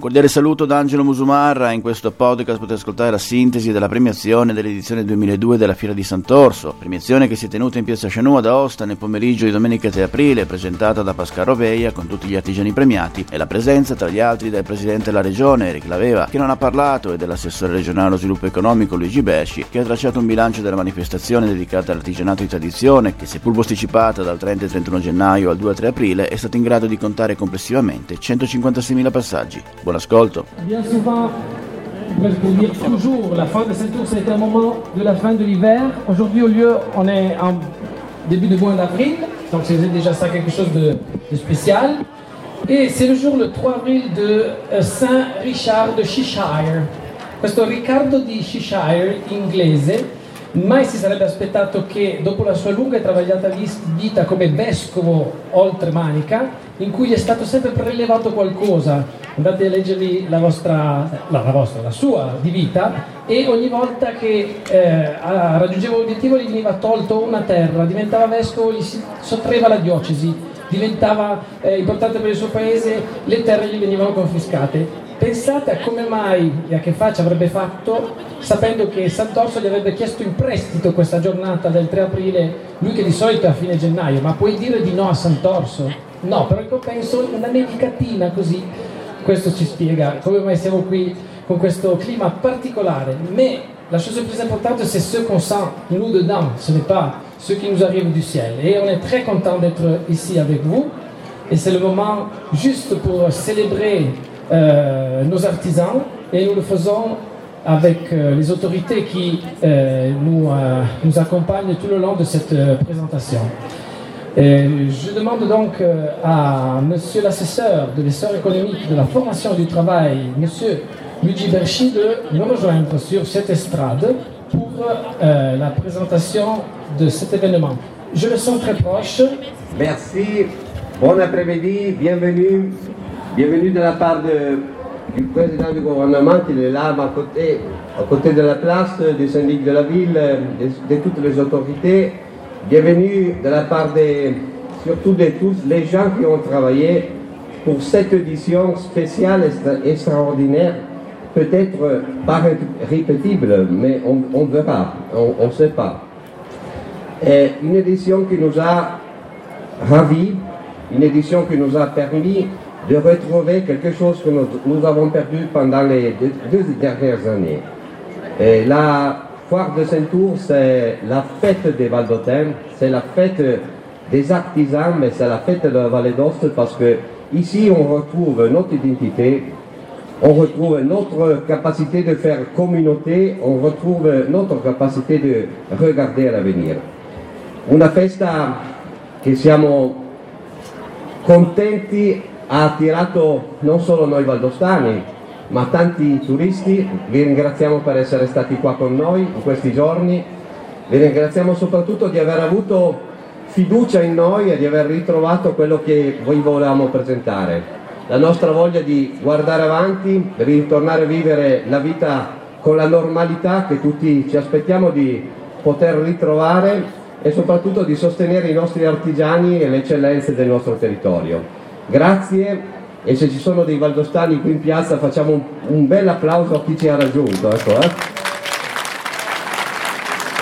Un cordiale saluto da Angelo Musumarra, in questo podcast potete ascoltare la sintesi della premiazione dell'edizione 2002 della Fiera di Sant'Orso, premiazione che si è tenuta in piazza Chanù ad Aosta nel pomeriggio di domenica 3 aprile, presentata da Pascal Roveia con tutti gli artigiani premiati e la presenza tra gli altri del Presidente della Regione Eric Laveva, che non ha parlato, e dell'assessore regionale allo sviluppo economico Luigi Besci, che ha tracciato un bilancio della manifestazione dedicata all'artigianato di tradizione, che seppur posticipata dal 30 e 31 gennaio al 2-3 aprile, è stata in grado di contare complessivamente 156.000 passaggi. Bien souvent, presque dire toujours, la fin de cette tour, c'est un moment de la fin de l'hiver. Aujourd'hui, au lieu, on est en début de mois d'avril, donc c'est déjà ça quelque chose de, de spécial. Et c'est le jour, le 3 avril, de euh, Saint Richard de Cheshire. Questo Riccardo di Cheshire, inglese, mai si sarebbe aspettato che dopo la sua lunga e travagliata vita come vescovo oltre Manica, in cui gli è stato sempre prelevato qualcosa, andate a leggervi la vostra, no, la, vostra, la sua di vita, e ogni volta che eh, raggiungeva l'obiettivo gli veniva tolto una terra, diventava vescovo, gli si sottraeva la diocesi, diventava eh, importante per il suo paese, le terre gli venivano confiscate. Pensate a come mai e a che faccia avrebbe fatto sapendo che Sant'Orso gli avrebbe chiesto in prestito questa giornata del 3 aprile, lui che di solito è a fine gennaio, ma puoi dire di no a Sant'Orso? No, però io penso una nevicatina così, questo ci spiega come mai siamo qui con questo clima particolare. Mais la chose plus importante, c'est ce qu'on sent nous dedans, ce n'est pas ce qui nous arrive du ciel. Et on est très content d'être ici avec vous. Et c'est le moment juste pour célébrer euh, nos artisans. Et nous le faisons avec euh, les autorités qui euh, nous, nous accompagnent tout le long de cette présentation. Je demande donc à monsieur l'assesseur de l'essor économique de la formation du travail, monsieur Luigi Berchi, de nous rejoindre sur cette estrade pour la présentation de cet événement. Je le sens très proche. Merci, bon après-midi, bienvenue. Bienvenue de la part du président du gouvernement qui est là à, côté, de la place, des syndics de la ville, de, toutes les autorités. Bienvenue de la part de, surtout de tous les gens qui ont travaillé pour cette édition spéciale, extra- extraordinaire, peut-être pas ré- répétible, mais on, on verra, on ne sait pas. Une édition qui nous a ravis, une édition qui nous a permis de retrouver quelque chose que nous, avons perdu pendant les deux, dernières années. Et la foire de Saint-Tour, c'est la fête des Val c'est la fête des artisans, mais c'est la fête de la vallée d'Ost parce que ici on retrouve notre identité, on retrouve notre capacité de faire communauté, on retrouve notre capacité de regarder à l'avenir. Una festa che siamo contenti ha attirato non solo noi valdostani, ma tanti turisti. Vi ringraziamo per essere stati qua con noi in questi giorni. Vi ringraziamo soprattutto di aver avuto fiducia in noi e di aver ritrovato quello che voi volevamo presentare. La nostra voglia di guardare avanti, ritornare a vivere la vita con la normalità che tutti ci aspettiamo di poter ritrovare e soprattutto di sostenere i nostri artigiani e le eccellenze del nostro territorio. Grazie e se ci sono dei valdostani qui in piazza facciamo un, un bel applauso a chi ci ha raggiunto. Ecco, eh.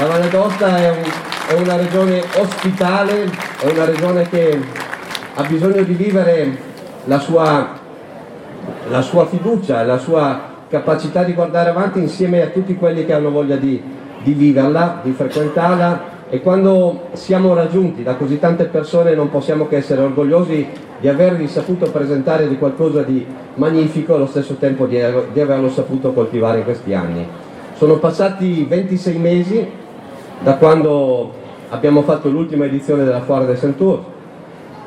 La Valle d'Aosta è, un- è una regione ospitale, è una regione che ha bisogno di vivere la sua, la sua fiducia, la sua capacità di guardare avanti insieme a tutti quelli che hanno voglia di, di viverla, di frequentarla e quando siamo raggiunti da così tante persone non possiamo che essere orgogliosi di avervi saputo presentare di qualcosa di magnifico allo stesso tempo di, averlo saputo coltivare in questi anni. Sono passati 26 mesi da quando abbiamo fatto l'ultima edizione della Foire de Saint-Tour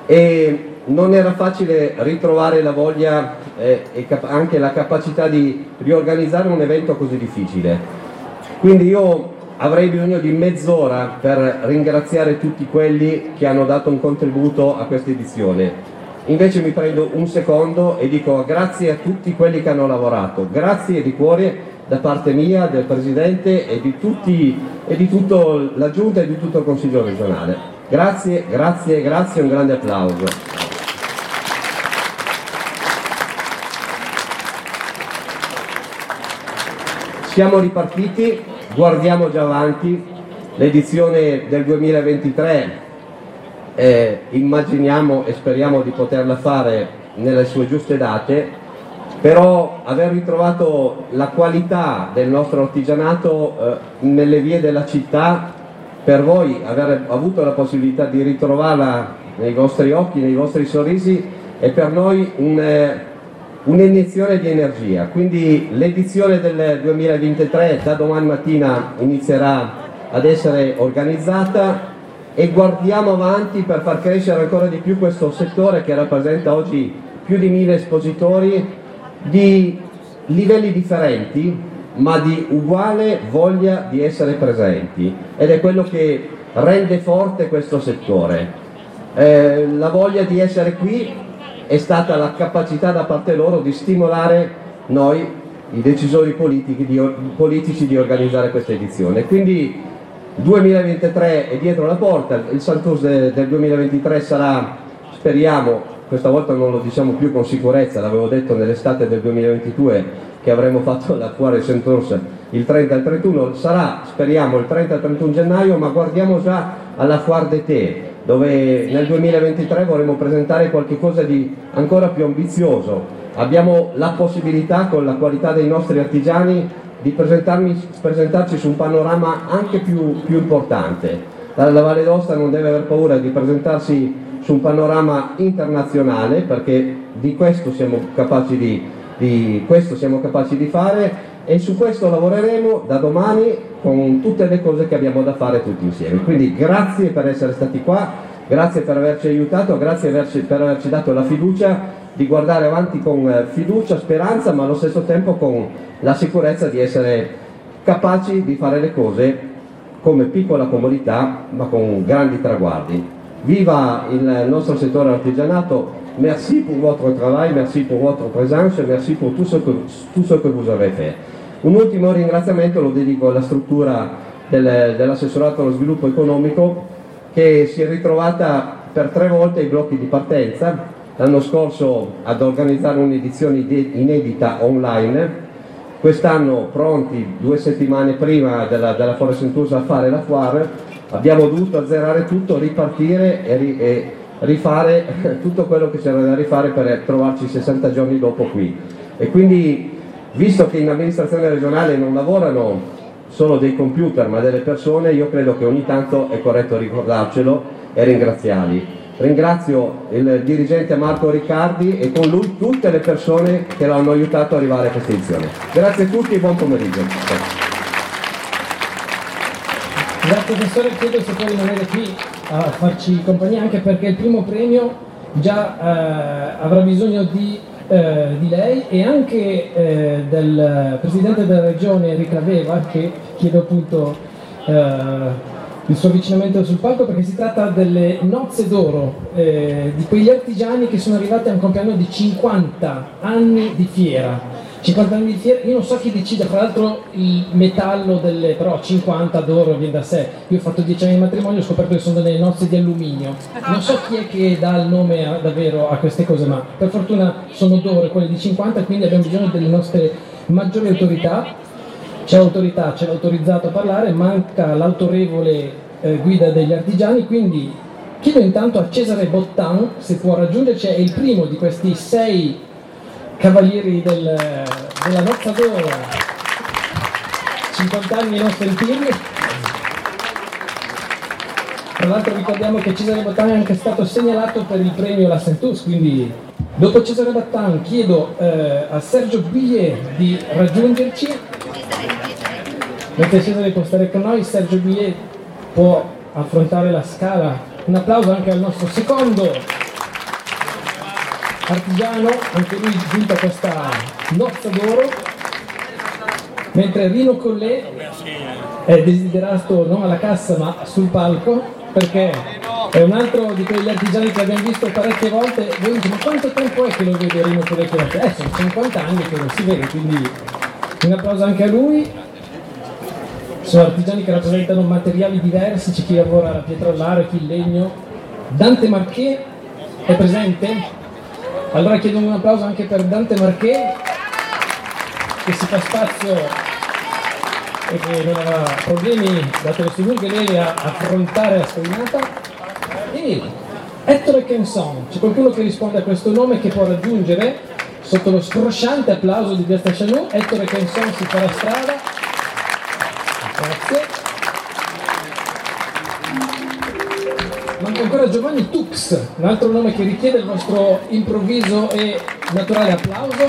e non era facile ritrovare la voglia eh, e anche la capacità di riorganizzare un evento così difficile. Quindi io avrei bisogno di mezz'ora per ringraziare tutti quelli che hanno dato un contributo a questa edizione. Invece mi prendo un secondo e dico grazie a tutti quelli che hanno lavorato, grazie di cuore da parte mia, del Presidente e di, tutti, e di tutta la Giunta e di tutto il Consiglio regionale. Grazie, grazie, grazie, un grande applauso. Siamo ripartiti, guardiamo già avanti, l'edizione del 2023 eh, immaginiamo e speriamo di poterla fare nelle sue giuste date, però aver ritrovato la qualità del nostro artigianato eh, nelle vie della città, per voi aver avuto la possibilità di ritrovarla nei vostri occhi, nei vostri sorrisi, è per noi un, eh, un'iniezione di energia. Quindi l'edizione del 2023 da domani mattina inizierà ad essere organizzata e guardiamo avanti per far crescere ancora di più questo settore che rappresenta oggi più di mille espositori di livelli differenti ma di uguale voglia di essere presenti ed è quello che rende forte questo settore. Eh, la voglia di essere qui è stata la capacità da parte loro di stimolare noi, i decisori politici, di, politici, di organizzare questa edizione. Quindi 2023 è dietro la porta, il Santos del 2023 sarà, speriamo, questa volta non lo diciamo più con sicurezza, l'avevo detto nell'estate del 2022 che avremmo fatto la Fuare Santos il 30 e il 31, sarà, speriamo, il 30 e il 31 gennaio, ma guardiamo già alla Foire d'été, dove nel 2023 vorremmo presentare qualcosa di ancora più ambizioso. Abbiamo la possibilità, con la qualità dei nostri artigiani, di presentarci su un panorama anche più, più importante. La Valle d'Osta non deve aver paura di presentarsi su un panorama internazionale perché di questo siamo capaci di, di, questo siamo capaci di fare e su questo lavoreremo da domani con tutte le cose che abbiamo da fare tutti insieme. Quindi grazie per essere stati qua, grazie per averci aiutato, grazie per averci dato la fiducia di guardare avanti con eh, fiducia, speranza, ma allo stesso tempo con la sicurezza di essere capaci di fare le cose come piccola comunità, ma con grandi traguardi. Viva il nostro settore artigianato, merci pour votre travail, merci pour votre présence, merci pour tout ce que, tout ce que vous avez fait. Un ultimo ringraziamento lo dedico alla struttura del, dell'assessorato allo sviluppo economico che si è ritrovata per tre volte i blocchi di partenza, l'anno scorso ad organizzare un'edizione inedita online, quest'anno pronti due settimane prima della, della Forest Entusa a fare la foire abbiamo dovuto azzerare tutto, ripartire e, e rifare tutto quello che c'era da rifare per trovarci 60 giorni dopo qui. E quindi, visto che in amministrazione regionale non lavorano solo dei computer ma delle persone, io credo che ogni tanto è corretto ricordarcelo e ringraziarli. Ringrazio il dirigente Marco Riccardi e con lui tutte le persone che lo hanno aiutato ad arrivare a questa edizione. Grazie a tutti e buon pomeriggio. Grazie professore, chiedo se può rimanere qui a farci compagnia anche perché il primo premio già eh, avrà bisogno di, eh, di, lei e anche eh, del Presidente della Regione Enrica Veva che chiedo appunto eh, il suo avvicinamento sul palco perché si tratta delle nozze d'oro eh, di quegli artigiani che sono arrivati a un compleanno di 50 anni di fiera 50 anni di fiera, io non so chi decide, fra l'altro il metallo delle, però 50 d'oro viene da sé, io ho fatto 10 anni di matrimonio e ho scoperto che sono delle nozze di alluminio, non so chi è che dà il nome a, davvero a queste cose, ma per fortuna sono d'oro quelle di 50, quindi abbiamo bisogno delle nostre maggiori autorità, c'è l'autorità, c'è l'autorizzato a parlare, manca l'autorevole eh, guida degli artigiani, quindi chiedo intanto a Cesare Bottan se può raggiungerci, è il primo di questi sei cavalieri del, della nozza d'oro. 50 anni non sentirli tra l'altro ricordiamo che Cesare Battan è anche stato segnalato per il premio La Sentus quindi dopo Cesare Battan chiedo eh, a Sergio Billet di raggiungerci. Mentre Cesare può stare con noi Sergio Billet può affrontare la scala. Un applauso anche al nostro secondo artigiano, anche lui giunto a questa nozza d'oro, mentre Rino Collè è desiderato non alla cassa ma sul palco perché è un altro di quegli artigiani che abbiamo visto parecchie volte. Voi dite, ma quanto tempo è che lo vede Rino Collè? Eh, sono 50 anni che non si vede, quindi un applauso anche a lui. Sono artigiani che rappresentano materiali diversi, c'è chi lavora la pietra all'aro, chi il legno. Dante Marché è presente? Allora chiedo un applauso anche per Dante Marché che si fa spazio e che non aveva problemi, dato le figure che a affrontare a scalinata. E Ettore Kenson, c'è qualcuno che risponde a questo nome che può raggiungere sotto lo scrosciante applauso di Piazza Chanou, Ettore Kenson si farà strada. Grazie. Ancora Giovanni Tux, un altro nome che richiede il vostro improvviso e naturale applauso.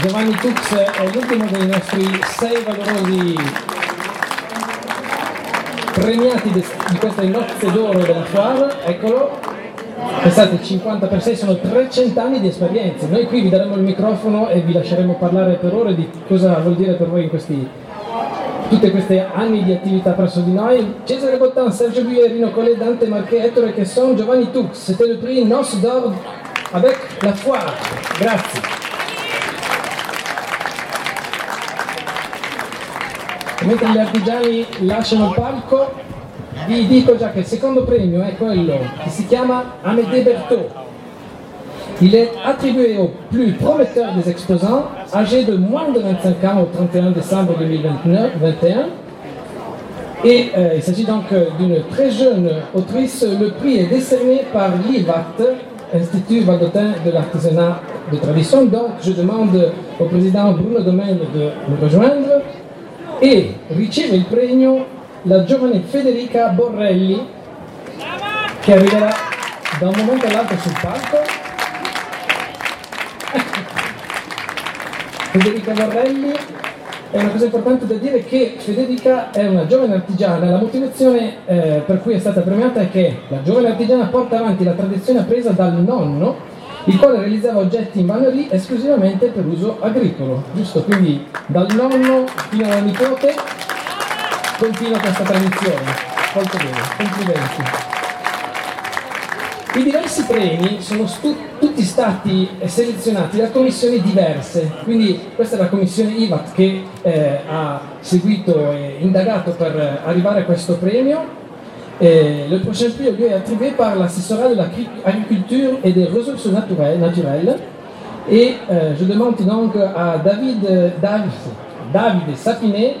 Giovanni Tux è l'ultimo dei nostri sei valorosi premiati di queste nozze d'oro della Foire, eccolo. Pensate, 50 per 6 sono 300 anni di esperienza. Noi qui vi daremo il microfono e vi lasceremo parlare per ore di cosa vuol dire per voi in questi tutti questi anni di attività presso di noi. Cesare Bottan, Sergio Guillet, Rino Collet, Dante Marquet, Ettore Chesson, Giovanni Tux. C'était le prix Nos d'Or avec la foire. Grazie. Mentre gli artigiani lasciano il palco, vi dico già che il secondo premio è quello che si chiama Amédée Berthaud. Il est attribué au plus prometteur des exposants, âgés de moins de 25 ans au 31 décembre 2021. Et euh, il s'agit donc d'une très jeune autrice. Le prix est décerné par l'IVAT, Institut Valdotin de l'artisanat de tradition. Donc je demande au président Bruno Domaine de nous rejoindre. E riceve il premio la giovane Federica Borrelli, che arriverà da un momento all'altro sul palco. Federica Borrelli è una cosa importante da dire che Federica è una giovane artigiana, la motivazione eh, per cui è stata premiata è che la giovane artigiana porta avanti la tradizione appresa dal nonno, il quale realizzava oggetti in vannerie esclusivamente per uso agricolo, giusto? Quindi dal nonno fino alla nipote continua questa tradizione. Molto bene, complimenti. I diversi premi sono stu- tutti stati selezionati da commissioni diverse, quindi questa è la commissione IVAT che eh, ha seguito e indagato per arrivare a questo premio. Et le prochain prix lui est attribué par l'assessorat de l'agriculture et des ressources naturelles. naturelles. Et euh, je demande donc à David, David, David Sapinet,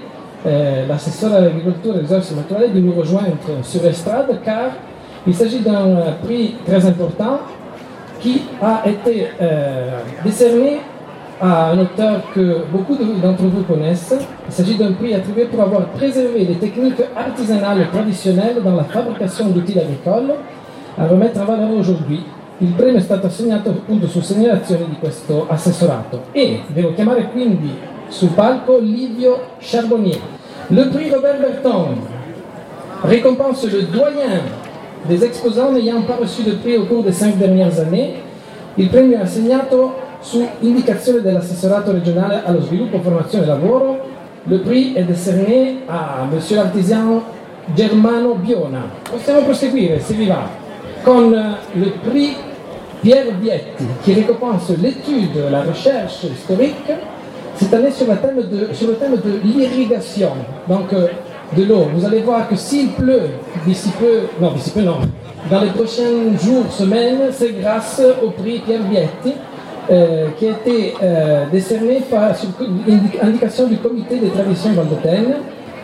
euh, l'assesseur à l'agriculture et des ressources naturelles, de nous rejoindre sur l'estrade car il s'agit d'un prix très important qui a été euh, décerné à un auteur que beaucoup d'entre vous connaissent. Il s'agit d'un prix attribué pour avoir préservé les techniques artisanales traditionnelles dans la fabrication d'outils agricoles a remettere a valore aujourd'hui. Il premio è stato assegnato appunto su segnalazione di questo assessorato e devo chiamare quindi sul palco Livio Charbonnier. Le prix Robert Berton récompense le doyen des exposants n'ayant pas reçu de prix au cours des cinq dernières années. Il premio è assegnato su indicazione dell'assessorato regionale allo sviluppo, formazione e lavoro. Le prix è décerné a Monsieur l'artisan Germano Biona. Possiamo proseguire, se vi va, con le prix Pierre Bietti, qui récompense l'étude, la recherche historique. Cette année sur le thème de, de l'irrigation, donc euh, de l'eau. Vous allez voir que s'il pleut d'ici peu, non, d'ici peu non, dans les prochains jours, semaines, c'est grâce au prix Pierre Bietti. Euh, qui a été euh, décerné par, sur indication du comité des traditions valdotene.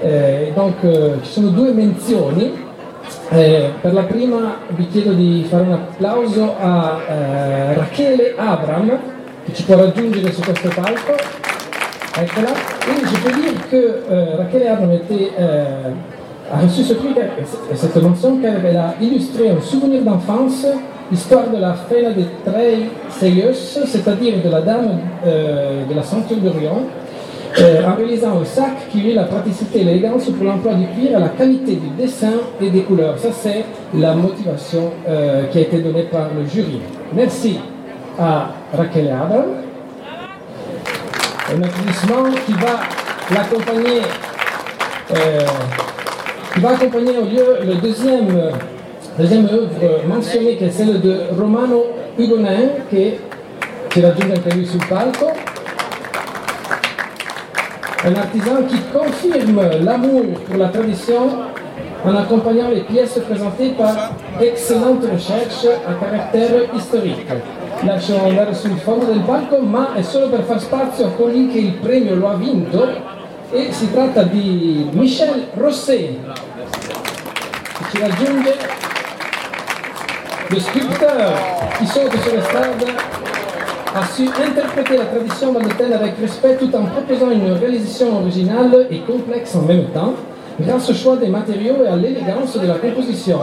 Eh, donc ci sono due menzioni. Eh, per la prima vi chiedo di fare un applauso a eh, Rachele Abram che ci può raggiungere su questo palco. Je peux dire que euh, Rachele Abram était, a reçu ce prix et cette mention car elle a illustré un souvenir d'enfance Histoire de la Fena de Trey Seyus, c'est-à-dire de la dame euh, de la ceinture d'Orient, euh, en réalisant un sac qui unit la praticité et l'élégance pour l'emploi du cuir à la qualité du dessin et des couleurs. Ça, c'est la motivation euh, qui a été donnée par le jury. Merci à Raquel Adam. Un applaudissement qui va l'accompagner, qui va accompagner au lieu le deuxième deuxième œuvre menzionée che è celle di Romano Hugonin che ci raggiunge anche lui sul palco. Un artisan qui confirme l'amour pour la tradition en accompagnant les pièces présentées par d'excellentes recherches a carattere historique. Lascio andare sul fondo del palco, ma è solo per far spazio a colui che il premio lo ha vinto e si tratta di Michel Rosset. Che ci raggiunge, le sculpteur qui sautent sur l'estrade a su interpréter la tradition valdôtaine avec respect tout en proposant une réalisation originale et complexe en même temps, grâce au choix des matériaux et à l'élégance de la composition.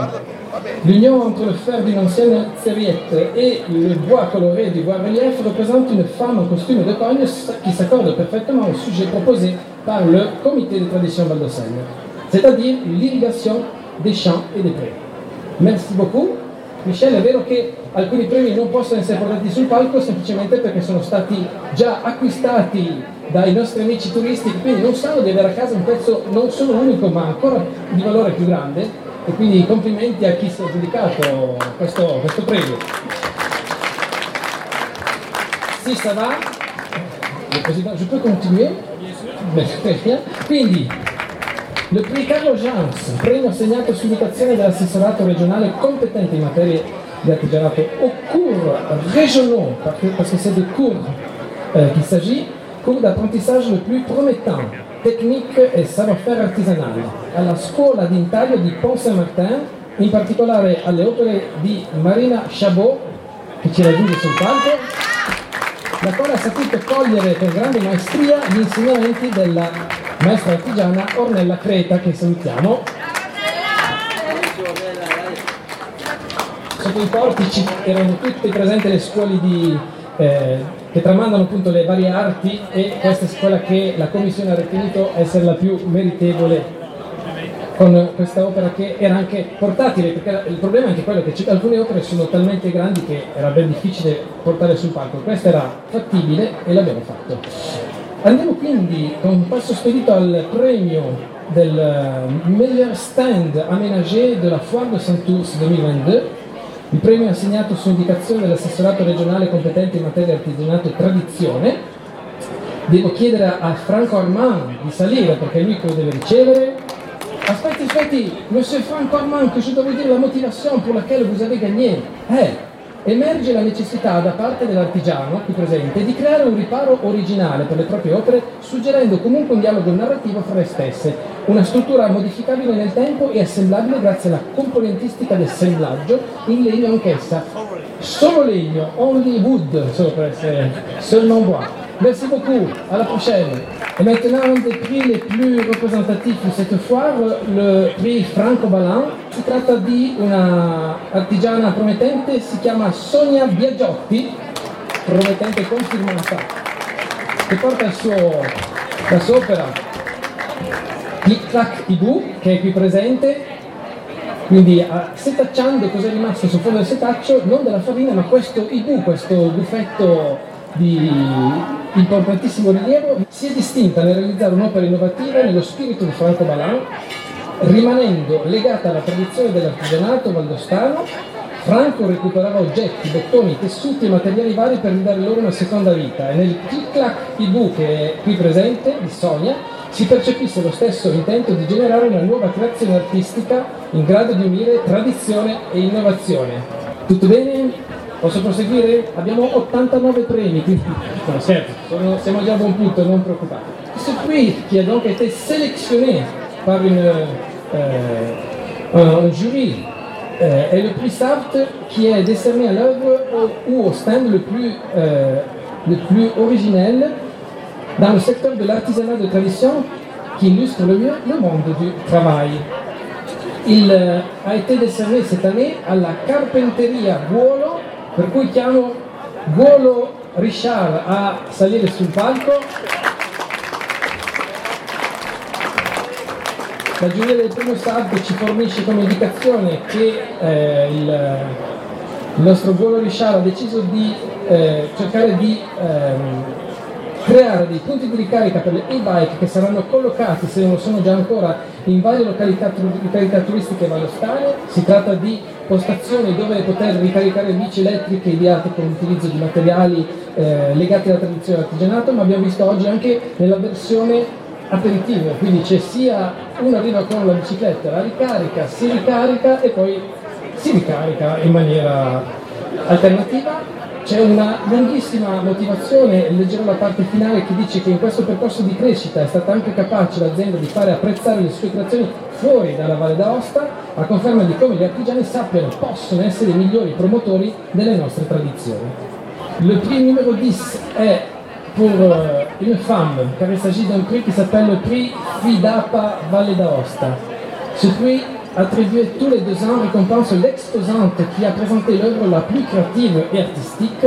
L'union entre le fer d'une ancienne serviette et le bois coloré du bois-relief représente une femme en costume de cogne qui s'accorde parfaitement au sujet proposé par le comité de tradition valdocenne, c'est-à-dire l'irrigation des champs e dei premi. Merci beaucoup. Michele, è vero che alcuni premi non possono essere portati sul palco semplicemente perché sono stati già acquistati dai nostri amici turisti che quindi non sanno di avere a casa un pezzo non solo unico ma ancora di valore più grande e quindi complimenti a chi si è aggiudicato questo, questo premio. Si, va? Je peux continuer? Quindi Le prix Carlo Jans, premio assegnato su indicazione dell'assessorato regionale competente in materia di artigianato au cours régionaux, parce que c'est des cours euh, qu'il s'agit, cours d'apprentissage le plus promettant, technique e savoir-faire artisanale, alla scuola d'intaglio di Pont Saint-Martin, in particolare alle opere di Marina Chabot, che ci raggiunge sul palco, la quale ha saputo cogliere con grande maestria gli insegnamenti della maestra artigiana Ornella Creta che salutiamo. Sotto i portici erano tutte presenti le scuole di, eh, che tramandano appunto le varie arti e questa è quella che la commissione ha ritenuto essere la più meritevole con questa opera che era anche portatile, perché il problema è anche quello che alcune opere sono talmente grandi che era ben difficile portare sul palco, questa era fattibile e l'abbiamo fatto. Andiamo quindi con un passo spedito al premio del eh, meilleur stand aménagé della Foire de Saint-Ours 2022. Il premio è assegnato su indicazione dell'assessorato regionale competente in materia di artigianato e tradizione. Devo chiedere a Franco Armand di salire perché è lui che lo deve ricevere. Aspetti, aspetti, Monsieur Franco Armand, che je dois dire la motivation pour laquelle vous avez gagné. Eh, emerge la necessità da parte dell'artigiano qui presente di creare un riparo originale per le proprie opere, suggerendo comunque un dialogo narrativo fra le stesse, una struttura modificabile nel tempo e assemblabile grazie alla componentistica del assemblaggio in legno anch'essa. Solo legno, only wood, solo per essere seulement bois. Merci beaucoup, à la prochaine. Et maintenant, un des prix les plus représentatifs de cette foire, le prix Franco Balan. Si tratta di una artigiana promettente, si chiama Sonia Biagiotti, promettente confermata, che porta il suo, la sua opera Click Clack Ibu, che è qui presente, quindi setacciando cosa è rimasto sul fondo del setaccio, non della farina, ma questo Ibu, questo buffetto di importantissimo rilievo, si è distinta nel realizzare un'opera innovativa nello spirito di Franco Balan, rimanendo legata alla tradizione dell'artigianato valdostano. Franco recuperava oggetti, bottoni, tessuti e materiali vari per ridare loro una seconda vita e nel click-clack Ibu che è qui presente, di Sonia, si percepisse lo stesso intento di generare una nuova creazione artistica in grado di unire tradizione e innovazione. Tutto bene? Posso proseguire? Abbiamo 89 premi, quindi no, certo, sono, siamo già a buon punto, non preoccupate. Ce prix qui a donc été sélectionné par une, euh, un jury euh, est le prix SAFT qui est décerné à l'œuvre ou au stand le plus, euh, le plus originel dans le secteur de l'artisanat de tradition qui illustre le mieux le monde du travail. Il euh, a été décerné cette année à la Carpenteria Buolo Per cui chiamo Golo Richard a salire sul palco. La giuria del primo salto ci fornisce come indicazione che eh, il, il, nostro Golo Richard ha deciso di eh, cercare di ehm, creare dei punti di ricarica per le e-bike che saranno collocati, se non sono già ancora, in varie località, località turistiche vallostane. Si tratta di postazioni dove poter ricaricare bici elettriche ideate con l'utilizzo di materiali eh, legati alla tradizione dell'artigianato, ma abbiamo visto oggi anche nella versione aperitivo, quindi c'è sia uno arriva con la bicicletta, la ricarica, si ricarica e poi si ricarica in maniera alternativa c'è una lunghissima motivazione, leggerò la parte finale che dice che in questo percorso di crescita è stata anche capace l'azienda di fare apprezzare le sue creazioni fuori dalla Valle d'Aosta, a conferma di come gli artigiani sappiano possono essere i migliori promotori delle nostre tradizioni. Le prix numéro 10 è pour euh, une femme, car il s'agit d'un prix qui s'appelle le prix Fidapa Valle d'Aosta. Ce prix attribué tous les deux ans récompense l'exposante qui a présenté l'œuvre la plus créative et artistique,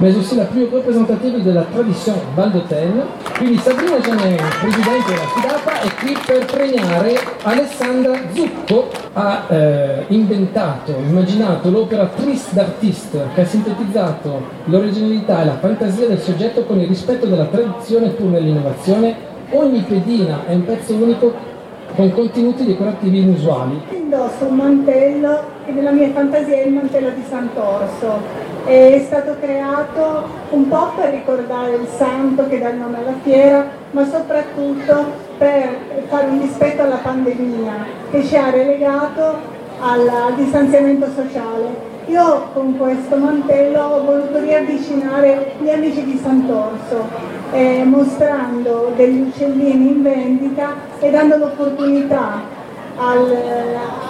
mais aussi la più rappresentative della tradizione valdotene. Quindi Sabrina Gianelli, presidente della FIDAPA, è qui per premiare Alessandra Zucco. Ha eh, inventato, immaginato l'opera Triste d'artiste che ha sintetizzato l'originalità e la fantasia del soggetto con il rispetto della tradizione pur nell'innovazione. Ogni pedina è un pezzo unico con contenuti decorativi inusuali. Indosso un mantello che nella mia fantasia è il mantello di Sant'Orso. È stato creato un po' per ricordare il santo che dà il nome alla fiera, ma soprattutto per fare un dispetto alla pandemia che ci ha relegato al distanziamento sociale. Io con questo mantello ho voluto riavvicinare gli amici di Sant'Orso, eh, mostrando degli uccellini in vendita e dando l'opportunità al,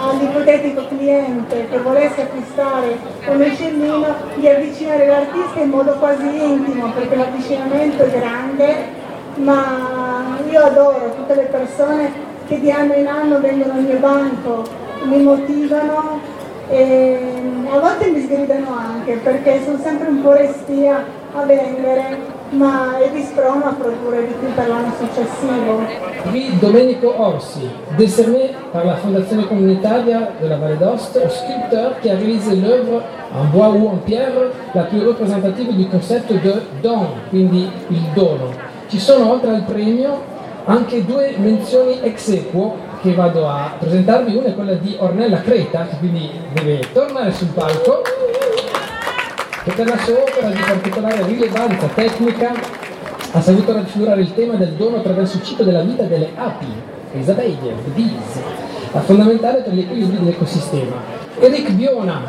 all'ipotetico cliente che volesse acquistare un uccellino di avvicinare l'artista in modo quasi intimo perché l'avvicinamento è grande ma io adoro tutte le persone che di anno in anno vengono al mio banco, mi motivano e a volte mi sgridano anche perché sono sempre un po' restia a vendere ma è disprono a produrre di più per l'anno successivo. Qui Domenico Orsi, décerné par la Fondazione Comunitaria della Valle d'Aoste au sculpteur qui a réalisé l'œuvre en bois ou en pierre la più rappresentativa du concept de don, quindi il dono. Ci sono oltre al premio anche due menzioni ex equo che vado a presentarvi, una è quella di Ornella Creta, che quindi deve tornare sul palco, e per la sua opera di particolare rilevanza tecnica ha saputo raffigurare il tema del dono attraverso il ciclo della vita delle api, the bees, fondamentale per l'equilibrio dell'ecosistema. Eric Biona,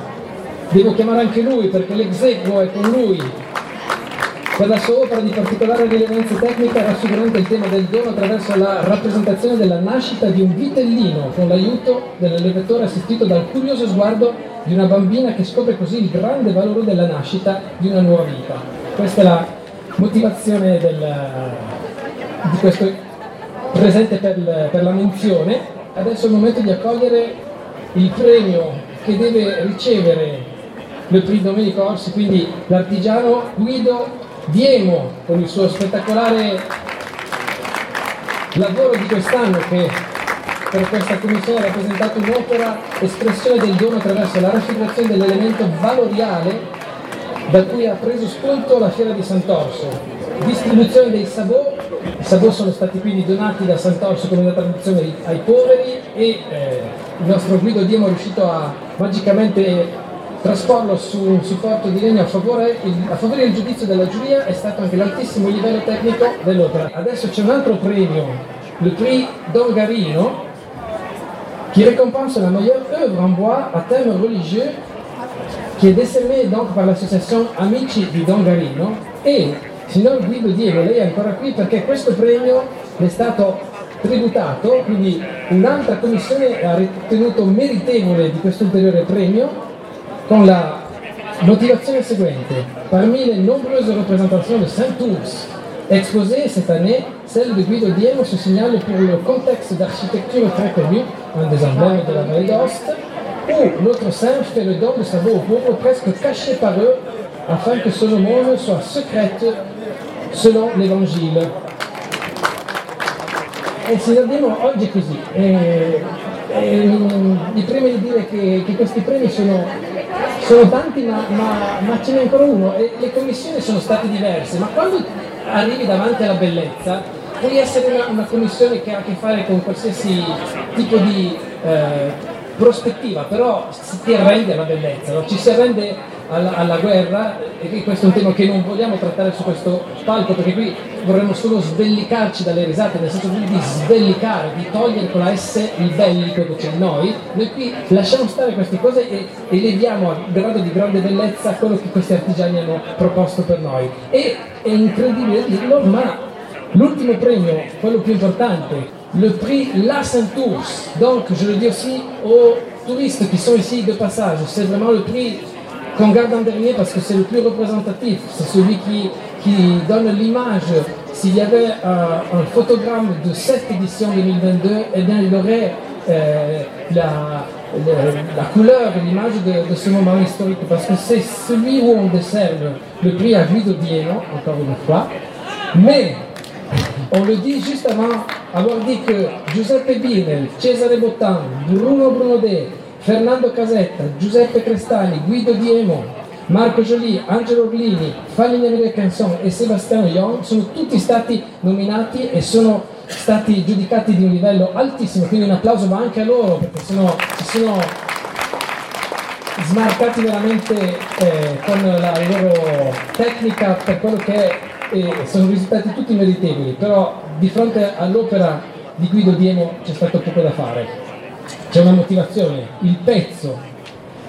devo chiamare anche lui perché l'exequo è con lui, per la sua opera di particolare rilevanza tecnica raffigurante il tema del dono attraverso la rappresentazione della nascita di un vitellino con l'aiuto dell'elevatore assistito dal curioso sguardo di una bambina che scopre così il grande valore della nascita di una nuova vita. Questa è la motivazione del, di questo presente per, per la menzione. Adesso è il momento di accogliere il premio che deve ricevere il primo Domenico Orsi, quindi l'artigiano Guido Diemo con il suo spettacolare lavoro di quest'anno che per questa commissione rappresentato un'opera espressione del dono attraverso la raffigurazione dell'elemento valoriale da cui ha preso spunto la fiera di Sant'Orso. Distribuzione dei sabò, i sabò sono stati quindi donati da Sant'Orso come una tradizione ai poveri e eh, il nostro Guido Diemo è riuscito a magicamente trasporlo su un supporto di legno a favore, il, a favore del giudizio della giuria è stato anche l'altissimo livello tecnico dell'opera. Adesso c'è un altro premio, il Prix Dongarino, qui récompense la meilleure œuvre en bois à thème religieux qui est décerné donc par l'association Amici di Dongarino e signor Guido Diego, lei è ancora qui perché questo premio è stato tributato, quindi un'altra commissione ha ritenuto meritevole di questo ulteriore premio con la motivation suivante. Parmi les nombreuses représentations de Saint-Ours exposées cette année, celle de Guido Diemo se signale pour le contexte d'architecture très connu, un des emblèmes de la Vallée d'Ost, où notre saint fait le don de sa voix aux presque caché par eux, afin que son aumône soit secrète selon l'Évangile. E signor Dimo, oggi così. Mi preme di dire che, che questi premi sono sono tanti ma, ma, ma, ce n'è ancora uno e le commissioni sono state diverse, ma quando arrivi davanti alla bellezza puoi essere una, una commissione che ha a che fare con qualsiasi tipo di eh, prospettiva, però si ti arrende alla bellezza, no? ci si arrende alla, alla, guerra e questo è un tema che non vogliamo trattare su questo palco perché qui vorremmo solo sbellicarci dalle risate, nel senso di sbellicare, di togliere con la S il bellico che c'è noi, noi qui lasciamo stare queste cose e eleviamo a grado di grande bellezza quello che questi artigiani hanno proposto per noi. E è incredibile dirlo, ma l'ultimo premio, quello più importante, le prix La Saint-Ours, donc je le dis aussi aux touristes qui sont ici de passage, c'est vraiment le prix qu'on garde en dernier parce que c'est le plus représentatif, c'est celui qui, donne l'image. S'il y avait un, photogramme de cette édition 2022, eh bien, il aurait euh, la, couleur, l'image de, de, ce moment historique, parce que c'est celui où on décerne le prix à Guido Dieno, encore une fois. Mais on le dit juste avant avoir dit que Giuseppe Binel, Cesare Bottan, Bruno Brunodè, Fernando Casetta, Giuseppe Crestani, Guido Diemo, Marco Jolie, Angelo Orlini, Fanny Emilia Canson e Sebastiano Young sono tutti stati nominati e sono stati giudicati di un livello altissimo, quindi un applauso va anche a loro perché sono, sono smarcati veramente eh, con la loro tecnica per quello che è e sono risultati tutti meritevoli, però di fronte all'opera di Guido Diemo c'è stato poco da fare c'è una motivazione. Il pezzo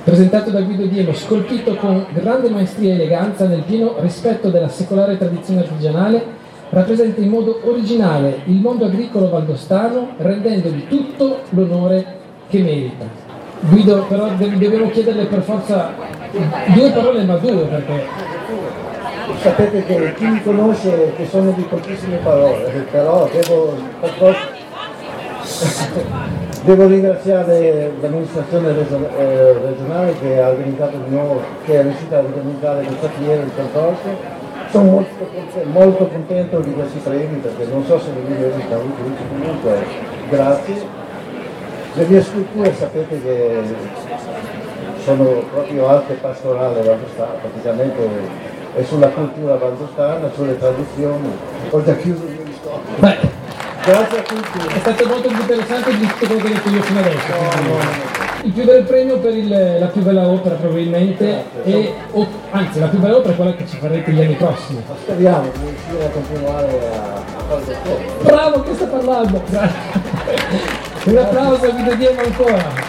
presentato da Guido Diemo, scolpito con grande maestria e eleganza nel pieno rispetto della secolare tradizione artigianale, rappresenta in modo originale il mondo agricolo valdostano, rendendogli tutto l'onore che merita. Guido, però dobbiamo chiederle per forza due parole, ma due perché sapete che chi mi conosce che sono di pochissime parole, però devo Devo ringraziare l'amministrazione eh, regionale che ha organizzato di nuovo, che è riuscita a organizzare questa fiera di concorso. Sono molto, molto, contento di questi premi perché non so se li avete avuti, comunque grazie. Le mie sculture sapete che sono proprio arte pastorale valdostana, praticamente è sulla cultura valdostana, sulle tradizioni. Ho già chiuso il mio discorso. Grazie a tutti. È stato molto più interessante di tutto quello che ho detto io fino adesso. No, no. Il più bel premio per il, la più bella opera probabilmente, e, o, anzi la più bella opera è quella che ci farete gli anni prossimi. Speriamo di riuscire a continuare a, a fare questo. Bravo che sta parlando! Un applauso, vi vediamo ancora.